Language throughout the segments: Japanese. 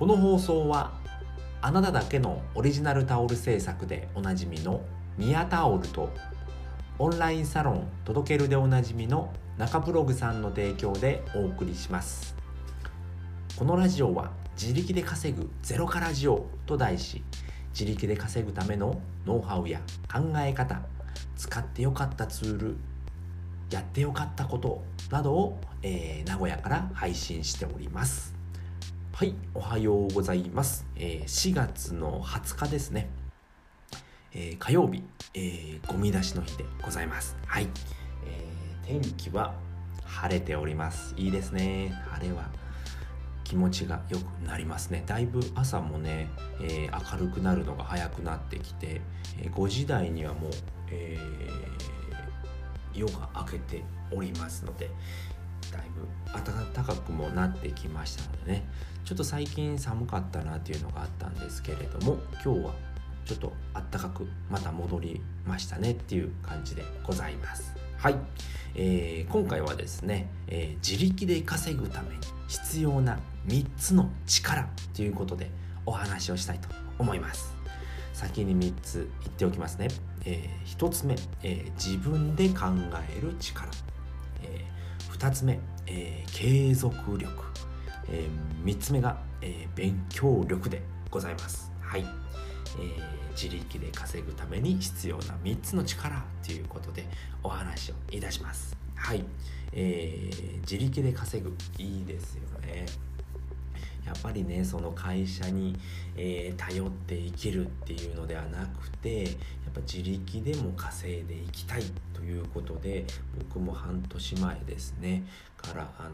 この放送はあなただけのオリジナルタオル制作でおなじみのミヤタオルとオンラインサロン届けるでおなじみの中ブログさんの提供でお送りします。このラジオは自力で稼ぐゼロからジオと題し自力で稼ぐためのノウハウや考え方使ってよかったツールやってよかったことなどを、えー、名古屋から配信しております。はいおはようございます、えー、4月の20日ですね、えー、火曜日、えー、ゴミ出しの日でございます。はい、えー、天気は晴れております。いいですね。晴れは気持ちが良くなりますね。だいぶ朝もね、えー、明るくなるのが早くなってきて、えー、5時台にはもう、えー夜が明けておりますのでだいぶ暖かくもなってきましたのでね。ちょっと最近寒かったなっていうのがあったんですけれども今日はちょっと暖かくまた戻りましたねっていう感じでございます。はい、えー、今回はですね、えー、自力で稼ぐために必要な3つの力ということでお話をしたいと思います。先に3つ言っておきますね。えー、1つ目、えー、自分で考える力、えー、2つ目、えー、継続力、えー、3つ目が、えー、勉強力でございます。はい、えー、自力で稼ぐために必要な3つの力ということでお話をいたします。はい、えー、自力で稼ぐいいですよね。やっぱりねその会社に、えー、頼って生きるっていうのではなくてやっぱ自力でも稼いでいきたいということで僕も半年前ですねからあの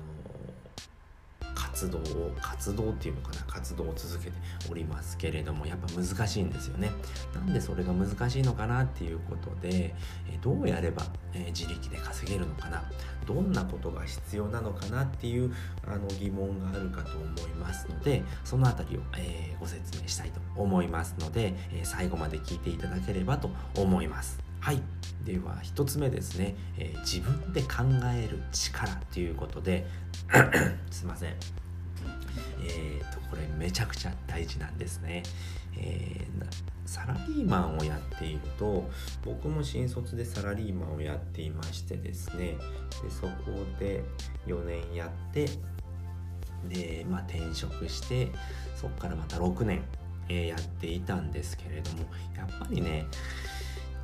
活動を活動っていうのかな活動を続けておりますけれどもやっぱ難しいんですよね。なんでそれが難しいのかなっていうことでどうやれば自力で稼げるのかな。どんなことが必要なのかなっていうあの疑問があるかと思いますのでその辺りを、えー、ご説明したいと思いますので、え、最後まで聞いていただければと思います。はい。では1つ目ですね、えー、自分で考える力ということで。すいません。えーと、これめちゃくちゃ大事なんですね、えー、サラリーマンをやっていると僕も新卒でサラリーマンをやっていましてですね。でそこで4年やってで、まあ、転職してそこからまた6年、えー、やっていたんですけれどもやっぱりね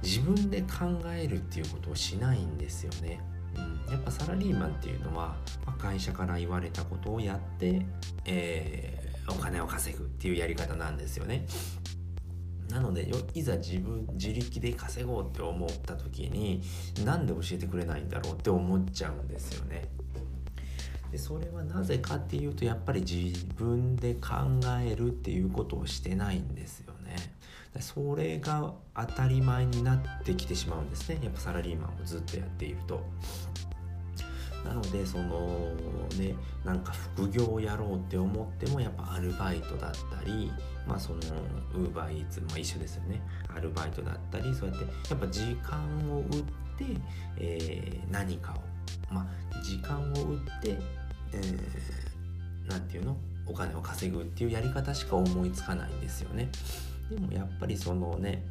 自分で考えるっていうことをしないんですよね。うん、やっぱサラリーマンっていうのは、まあ、会社から言われたことをやって、えー、お金を稼ぐっていうやり方なんですよね。なのでいざ自分自力で稼ごうって思った時になんで教えてくれないんだろうって思っちゃうんですよね。でそれはなぜかっていうとやっぱり自分で考えるっていうことをしてないんですよ。それが当たり前になってきてしまうんですねやっぱサラリーマンをずっとやっていると。なのでそのねなんか副業をやろうって思ってもやっぱアルバイトだったりまあそのウーバーイーツも一緒ですよねアルバイトだったりそうやってやっぱ時間を売って、えー、何かをまあ時間を売って、えー、ていうの？お金を稼ぐっていうやり方しか思いつかないんですよね。でもやっぱりそのね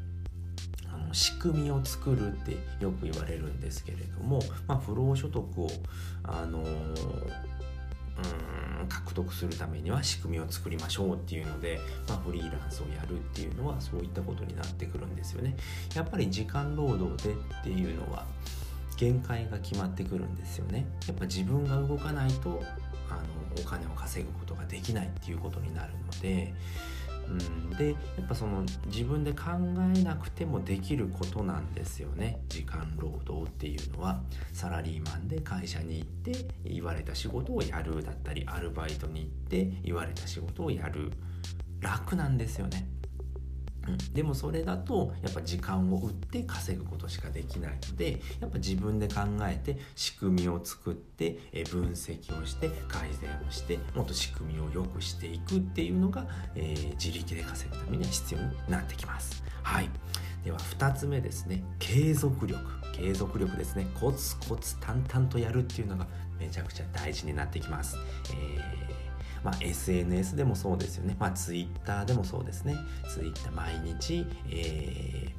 あの仕組みを作るってよく言われるんですけれども、まあ、不労所得を、あのうん獲得するためには仕組みを作りましょうっていうので、まあ、フリーランスをやるっていうのはそういったことになってくるんですよね。やっぱり時間労働でっていうのは限界が決まってくるんですよね。やっぱ自分が動かないとあのお金を稼ぐことができないっていうことになるのでうん、でやっぱその自分で考えなくてもできることなんですよね。時間労働っていうのは。サラリーマンで会社に行って言われた仕事をやるだったりアルバイトに行って言われた仕事をやる。楽なんですよね。うん、でもそれだとやっぱ時間を売って稼ぐことしかできないのでやっぱ自分で考えて仕組みを作ってえ分析をして改善をしてもっと仕組みを良くしていくっていうのが、えー、自力で稼ぐためには必要になってきます。はい。では2つ目ですね。継続力。継続力ですね。コツコツ淡々とやるっていうのがめちゃくちゃ大事になってきます。えーまあ、SNS でもそうですよね、まあ、Twitter でもそうですね。Twitter 毎日、え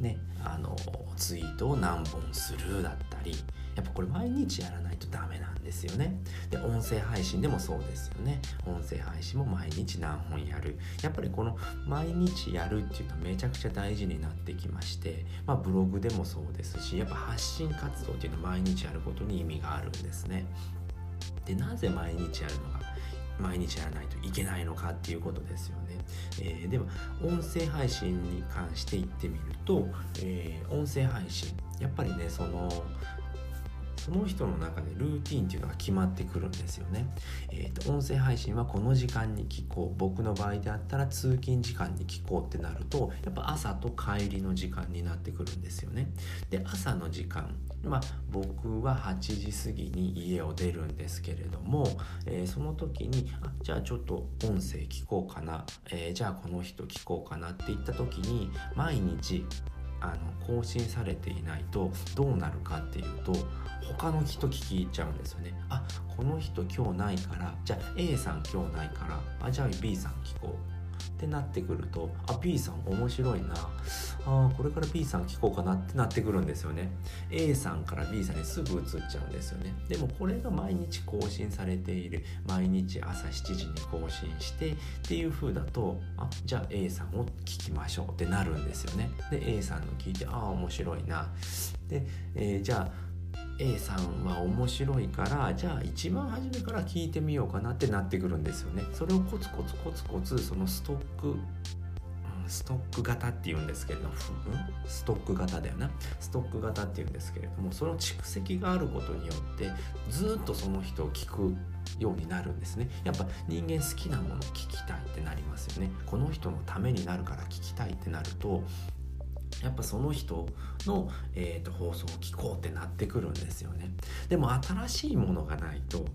ー、ね、あのツイートを何本するだったりやっぱこれ毎日やらないとダメなんですよね。で音声配信でもそうですよね。音声配信も毎日何本やる。やっぱりこの毎日やるっていうのはめちゃくちゃ大事になってきましてまあブログでもそうですしやっぱ発信活動っていうのは毎日やることに意味があるんですね。でなぜ毎日やるのか毎日やらないといけないのかっていうことですよね。えー、では音声配信に関して言ってみると、えー、音声配信やっぱりねそのその人の中でルーティンっていうのが決まってくるんですよね。えーと、音声配信はこの時間に聞こう僕の場合であったら通勤時間に聞こうってなるとやっぱ朝と帰りの時間になってくるんですよね。で朝の時間まあ僕は8時過ぎに家を出るんですけれども、えー、その時にあじゃあちょっと音声聞こうかな、えー、じゃあこの人聞こうかなって言った時に毎日あの更新されていないとどうなるかっていうと他の人聞き入っちゃうんですよね。あこの人今日ないからじゃあ A さん今日ないからあじゃあ B さん聞こう。ってなってくるとあ B さん面白いな。あこれから B さん聞こうかなってなってくるんですよね。A さんから B さんにすぐ移っちゃうんですよね。でもこれが毎日更新されている。毎日朝7時に更新してっていう風だとあじゃあ A さんを聞きましょうってなるんですよね。で A さんの聞いてああ面白いな。で、えー、じゃあ A さんは面白いからじゃあ一番初めから聞いてみようかなってなってくるんですよね。それをコツコツコツコツそのストックストック型っていうんですけれども、ストック型だよな。ストック型っていうんですけれどもその蓄積があることによってずっとその人を聞くようになるんですね。やっぱ人間好きなものを聞きたいってなりますよね。この人のためになるから聞きたいってなるとやっぱその人の、えーと、放送を聞こうってなってくるんですよね。でも新しいものがないと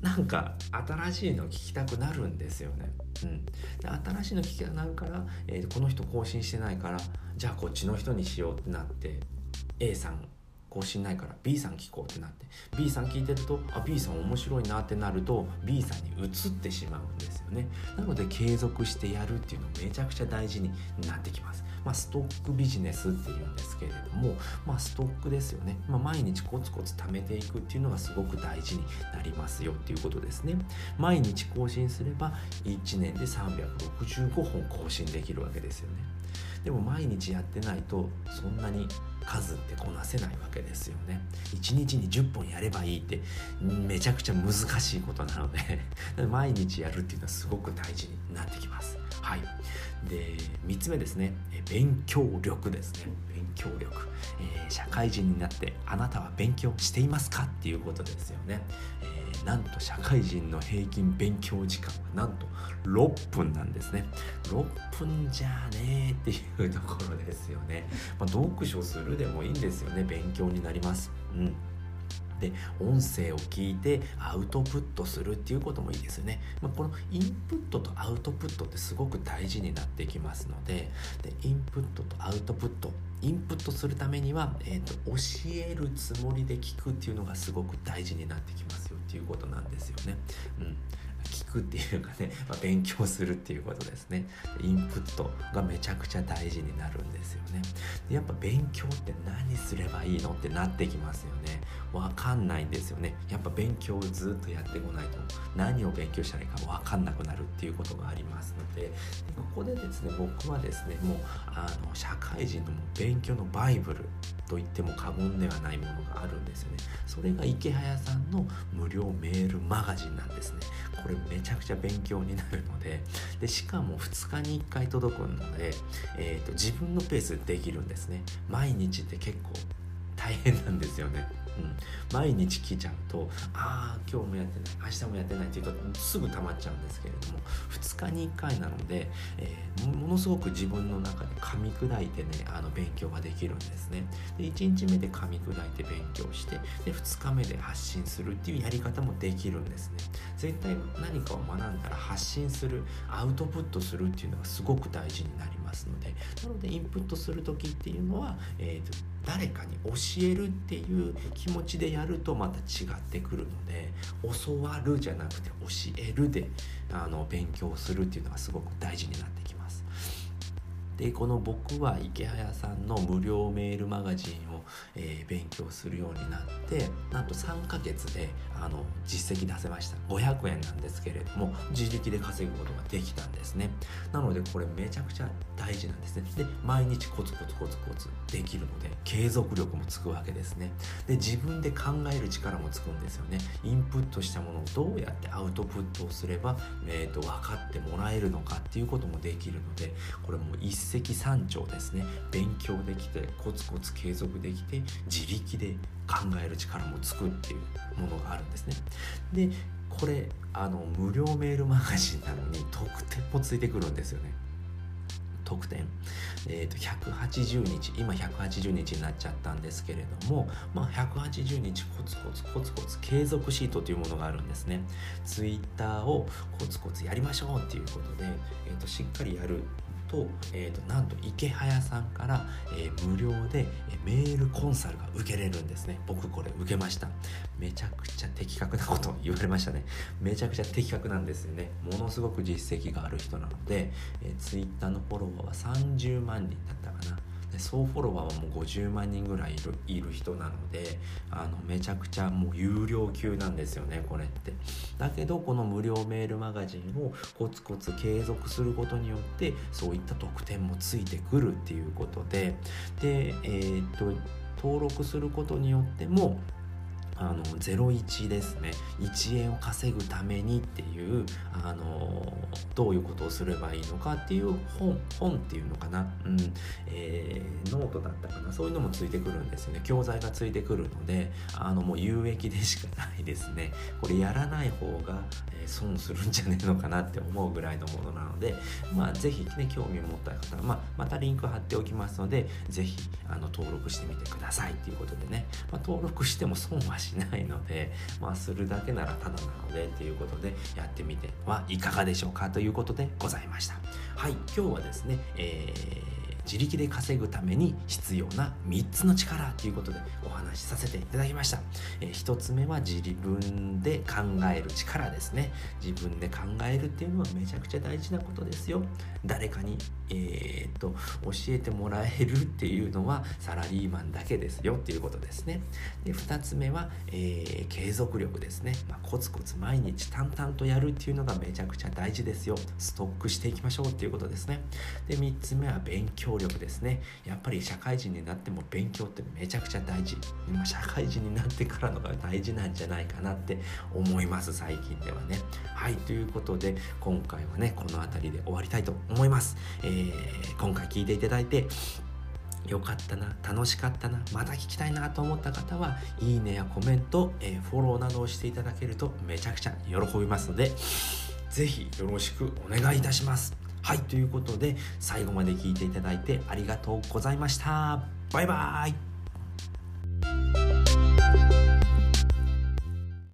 なんか新しいの聞きたくなるんですよね。うん、で新しいの聞きたくなるから、えー、この人更新してないからじゃあこっちの人にしようってなって A さん更新ないから B さん聞こうってなって。B さん聞いてるとあ B さん面白いなってなると B さんに移ってしまうんですよね。なので継続してやるっていうのめちゃくちゃ大事になってきます。まあ、ストックビジネスっていうんですけれども、まあ、ストックですよね、まあ、毎日コツコツ貯めていくっていうのがすごく大事になりますよっていうことですね。毎日更新すれば1年で365本更新できるわけですよね。でも毎日やってないとそんなに数ってこなせないわけですよね。1日に10本やればいいってめちゃくちゃ難しいことなので 毎日やるっていうのはすごく大事になってきます。はい。で3つ目ですね。勉強力ですね。勉強力、えー、社会人になってあなたは勉強していますか？っていうことですよね、えー、なんと社会人の平均勉強時間はなんと6分なんですね。6分じゃねえっていうところですよね、まあ、読書するでもいいんですよね。勉強になります。うん。で音声を聞いてアウトプットするっていうこともいいですよね、まあ、このインプットとアウトプットってすごく大事になってきますのででインプットとアウトプットインプットするためには、えーと、教えるつもりで聞くっていうのがすごく大事になってきますよっていうことなんですよね。うん聞くっていうかね、まあ、勉強するっていうことですね。インプットがめちゃくちゃ大事になるんですよね。でやっぱ勉強って何すればいいのってなってきますよね。わかんないんですよね。やっぱ勉強をずっとやってこないと。何を勉強したらいいかわかんなくなるっていうことがありますので。でここでですね僕はですねもうあの社会人の勉強のバイブルと言っても過言ではないものがあるんですよね。それが池早さんの無料メールマガジンなんですね。これめちゃくちゃ勉強になるのででしかも2日に1回届くので、えーと、自分のペースでできるんですね。毎日って結構大変なんですよね。うん、毎日来ちゃうとああ今日もやってない明日もやってないっていうとすぐ溜まっちゃうんですけれども2日に1回なので、えー、ものすごく自分の中で噛み砕いてねあの勉強ができるんですね。で1日目で噛み砕いて勉強してで2日目で発信するっていうやり方もできるんですね。絶対何かを学んだら発信するアウトプットするっていうのがすごく大事になりますのでなのでインプットする時っていうのは、えーと誰かに教えるっていう気持ちでやるとまた違ってくるので教わるじゃなくて教えるであの勉強するっていうのがすごく大事になってきます。でこの僕は池早さんの無料メールマガジンを、えー、勉強するようになってなんと3ヶ月であの実績出せました。500円なんですけれども自力で稼ぐことができたんですね。なのでこれめちゃくちゃ大事なんですね。で毎日コツコツコツコツできるので継続力もつくわけですね。で自分で考える力もつくんですよね。インプットしたものをどうやってアウトプットをすれば、えーと、分かってもらえるのかっていうこともできるのでこれもう一石三鳥ですね。勉強できてコツコツ継続できて自力で考える力もつくっていうものがあるんですね。でこれあの無料メールマガジンなのに特典もついてくるんですよね。特典、えーと、180日今180日になっちゃったんですけれども、まあ、180日コツコツコツコツ継続シートというものがあるんですね。ツイッターをコツコツやりましょうっていうことで、えーとしっかりやると,、えーと、なんと池早さんから、えー、無料でメールコンサルが受けれるんですね。僕これ受けました。めちゃくちゃ的確なこと言われましたね。めちゃくちゃ的確なんですよね。ものすごく実績がある人なので、えー、Twitter のフォロワーは30万人だったかな。で総フォロワーはもう50万人ぐらいいる人なのであのめちゃくちゃもう有料級なんですよねこれって。だけどこの無料メールマガジンをコツコツ継続することによってそういった特典もついてくるっていうことで。でえー、っと登録することによってもあの01ですね。1円を稼ぐためにっていうあのどういうことをすればいいのかっていう本本っていうのかな、うん。えー、ノートだったかな。そういうのもついてくるんですよね。教材がついてくるのであのもう有益でしかないですね。これやらない方が、えー、損するんじゃねえのかなって思うぐらいのものなのでまあ是非ね興味を持った方は、まあ、またリンク貼っておきますので是非登録してみてくださいっていうことでね、まあ、登録しても損はししないので、まあ、するだけならただなのでということでやってみてはいかがでしょうかということでございました。はい、今日はですね、えー自力で稼ぐために必要な3つの力ということでお話しさせていただきました、えー、1つ目は自分で考える力ですね。自分で考えるっていうのはめちゃくちゃ大事なことですよ。誰かに、えー、っと教えてもらえるっていうのはサラリーマンだけですよっていうことですね。で2つ目は、えー、継続力ですね、まあ、コツコツ毎日淡々とやるっていうのがめちゃくちゃ大事ですよ。ストックしていきましょうっていうことですね。で3つ目は勉強力ですね。やっぱり社会人になっても勉強ってめちゃくちゃ大事。今社会人になってからのが大事なんじゃないかなって思います最近ではね。はいということで今回はねこの辺りで終わりたいと思います、えー、今回聞いていただいてよかったな楽しかったなまた聞きたいなと思った方はいいねやコメント、えー、フォローなどをしていただけるとめちゃくちゃ喜びますので是非よろしくお願いいたします。はいということで最後まで聞いていただいてありがとうございました。バイバーイ。